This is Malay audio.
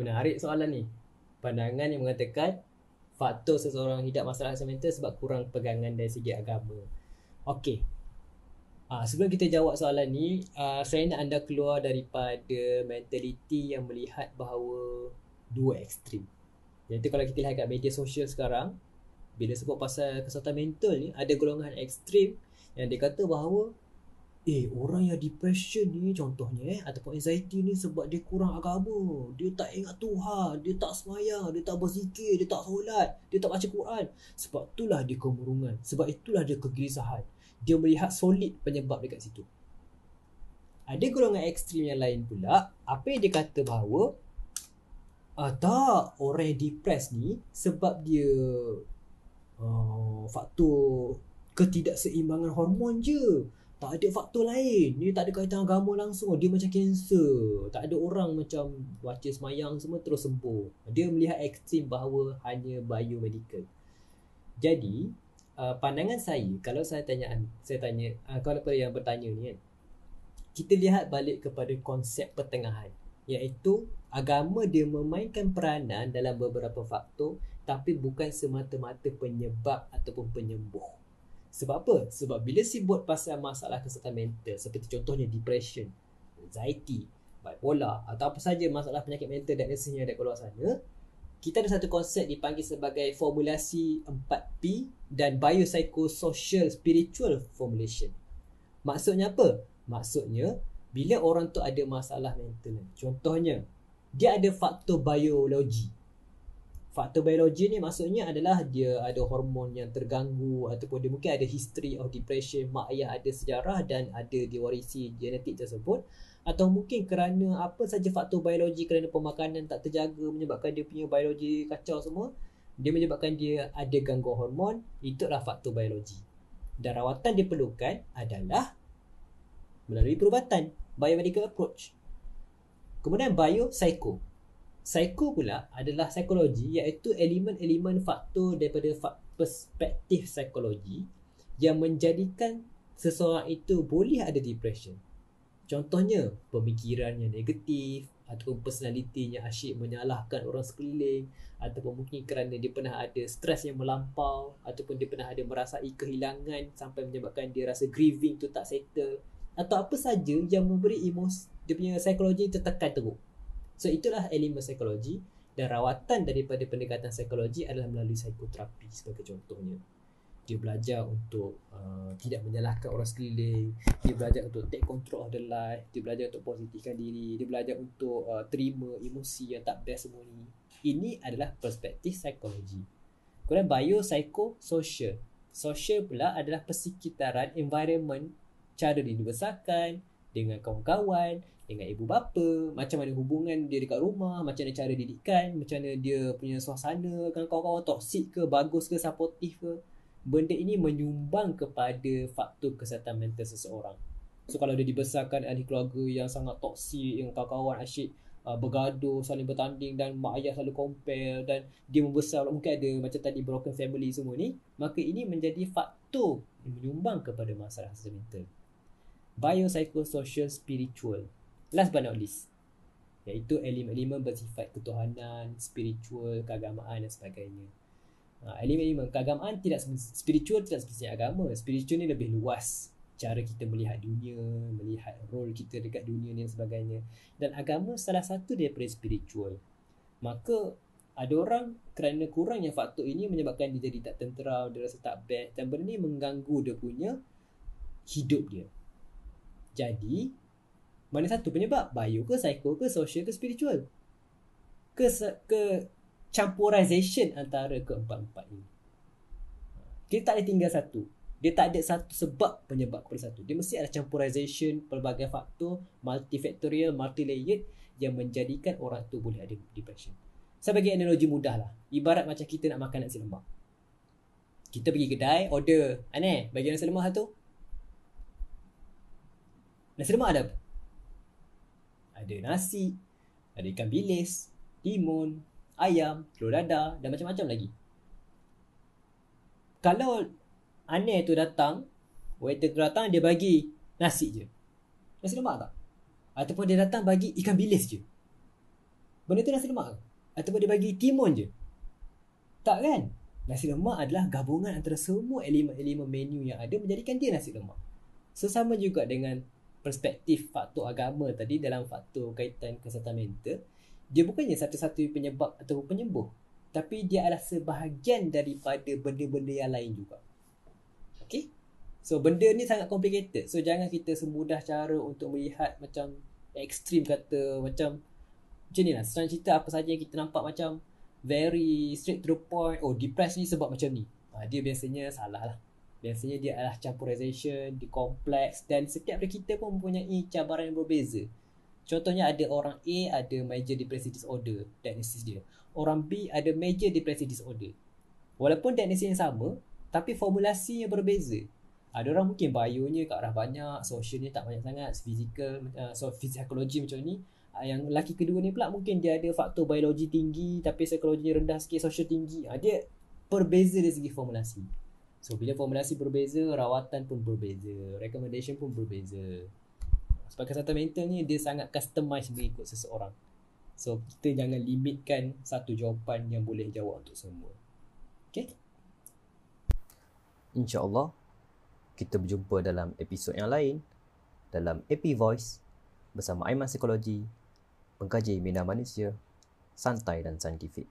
Menarik soalan ni. Pandangan yang mengatakan faktor seseorang hidup masalah mental sebab kurang pegangan dari segi agama. Okey. Ha, sebelum kita jawab soalan ni, uh, saya nak anda keluar daripada mentaliti yang melihat bahawa dua ekstrim. Jadi kalau kita lihat kat media sosial sekarang, bila sebut pasal kesihatan mental ni, ada golongan ekstrim yang dia kata bahawa Eh orang yang depression ni contohnya eh Ataupun anxiety ni sebab dia kurang agama. Dia tak ingat Tuhan Dia tak semayang Dia tak berzikir Dia tak solat Dia tak baca Quran. Sebab itulah dia kemurungan. Sebab itulah dia kegelisahan. Dia melihat solid penyebab dekat situ. Ada golongan ekstrim yang lain pula. Apa yang dia kata bahawa ah, Tak Orang yang depressed ni Sebab dia uh, Faktor Ketidakseimbangan hormon je tak ada faktor lain. Ni tak ada kaitan agama langsung. Dia macam kanser. Tak ada orang macam baca semayang semua terus sembuh. Dia melihat ekstrim bahawa hanya biomedical. Jadi, uh, pandangan saya, kalau saya tanya, saya tanya, uh, kalau pada yang bertanya ni kan, kita lihat balik kepada konsep pertengahan. Iaitu, agama dia memainkan peranan dalam beberapa faktor tapi bukan semata-mata penyebab ataupun penyembuh. Sebab apa? Sebab bila sebut pasal masalah kesihatan mental seperti contohnya depression, anxiety, bipolar atau apa saja masalah penyakit mental dan rasanya ada keluar sana, kita ada satu konsep dipanggil sebagai formulasi 4P dan biopsychosocial spiritual formulation. Maksudnya apa? Maksudnya bila orang tu ada masalah mental, contohnya dia ada faktor biologi faktor biologi ni maksudnya adalah dia ada hormon yang terganggu ataupun dia mungkin ada history of depression mak ayah ada sejarah dan ada diwarisi genetik tersebut. Atau mungkin kerana apa saja faktor biologi kerana pemakanan tak terjaga menyebabkan dia punya biologi kacau semua dia menyebabkan dia ada gangguan hormon itulah faktor biologi. Dan rawatan diperlukan adalah melalui perubatan biomedical approach. Kemudian biopsycho Psycho pula adalah psikologi iaitu elemen-elemen faktor daripada perspektif psikologi yang menjadikan seseorang itu boleh ada depression. Contohnya, pemikiran yang negatif ataupun personality yang asyik menyalahkan orang sekeliling ataupun mungkin kerana dia pernah ada stres yang melampau ataupun dia pernah ada merasai kehilangan sampai menyebabkan dia rasa grieving tu tak settle atau apa saja yang memberi emosi dia punya psikologi tertekan teruk. So itulah elemen psikologi dan rawatan daripada pendekatan psikologi adalah melalui psikoterapi sebagai contohnya. Dia belajar untuk uh, tidak menyalahkan orang sekeliling, dia belajar untuk take control of the life, dia belajar untuk positifkan diri, dia belajar untuk uh, terima emosi yang tak best semua ni. Ini adalah perspektif psikologi. Kemudian biopsychosocial. Social pula adalah persekitaran environment, cara dibesarkan, dengan kawan-kawan, dengan ibu bapa, macam mana hubungan dia dekat rumah, macam mana cara didikan, macam mana dia punya suasana dengan kawan-kawan toksik ke, bagus ke, supportive ke. Benda ini menyumbang kepada faktor kesihatan mental seseorang. So kalau dia dibesarkan ahli keluarga yang sangat toksik, yang kawan-kawan asyik uh, bergaduh, saling bertanding dan mak ayah selalu compare dan dia membesar mungkin ada macam tadi broken family semua ni, maka ini menjadi faktor yang menyumbang kepada masalah mental. Biopsychosocial spiritual Last but not least Iaitu elemen-elemen bersifat ketuhanan, spiritual, keagamaan dan sebagainya. Ha, Elemen-elemen keagamaan tidak spiritual tidak seperti agama. Spiritual ni lebih luas Cara kita melihat dunia, melihat role kita dekat dunia ni dan sebagainya. Dan agama salah satu daripada spiritual. Maka ada orang kerana kurangnya faktor ini menyebabkan dia jadi tak tentera, dia rasa tak best Dan benda ni mengganggu dia punya hidup dia. Jadi mana satu penyebab? Bio ke, psycho ke, social ke, spiritual? Ke, ke campurization antara keempat-empat ini. Kita tak ada tinggal satu. Dia tak ada satu sebab penyebab kepada satu. Dia mesti ada campurization pelbagai faktor, multifactorial, multilayered yang menjadikan orang tu boleh ada depression. Saya bagi analogi mudah lah. Ibarat macam kita nak makan nasi lemak. Kita pergi kedai, order. Aneh, bagi nasi lemak satu. Nasi lemak ada apa? Ada nasi, ada ikan bilis, timun, ayam, telur dadah dan macam-macam lagi. Kalau aneh tu datang, waiter tu datang dia bagi nasi je. Nasi lemak tak? Ataupun dia datang bagi ikan bilis je. Benda tu nasi lemak ke? Ataupun dia bagi timun je? Tak kan? Nasi lemak adalah gabungan antara semua elemen-elemen menu yang ada menjadikan dia nasi lemak. Sesama juga dengan perspektif faktor agama tadi dalam faktor kaitan kesihatan mental, dia bukannya satu-satu penyebab atau penyembuh. Tapi dia adalah sebahagian daripada benda-benda yang lain juga. Okay? So benda ni sangat complicated. So jangan kita semudah cara untuk melihat macam ekstrim kata macam macam ni lah. Senang cerita apa saja yang kita nampak macam very straight to the point oh depressed ni sebab macam ni ha, dia biasanya salah lah biasanya dia adalah campurization dia kompleks dan setiap dari kita pun mempunyai cabaran yang berbeza. Contohnya ada orang A ada major depressive disorder diagnosis dia. Orang B ada major depressive disorder. Walaupun diagnosis yang sama tapi formulasi yang berbeza. Ada orang mungkin bionya kat arah banyak socialnya tak banyak sangat physical uh, so psikologi macam ni. Ah, yang lelaki kedua ni pula mungkin dia ada faktor biologi tinggi tapi psikologinya rendah sikit social tinggi. Ha, dia berbeza dari segi formulasi so bila formulasi berbeza rawatan pun berbeza recommendation pun berbeza. Sebab kesihatan mental ni dia sangat customize mengikut seseorang. So kita jangan limitkan satu jawapan yang boleh jawab untuk semua. Okay? InsyaAllah kita berjumpa dalam episod yang lain dalam Epi Voice bersama Aiman Psikologi pengkaji minda manusia, santai dan saintifik.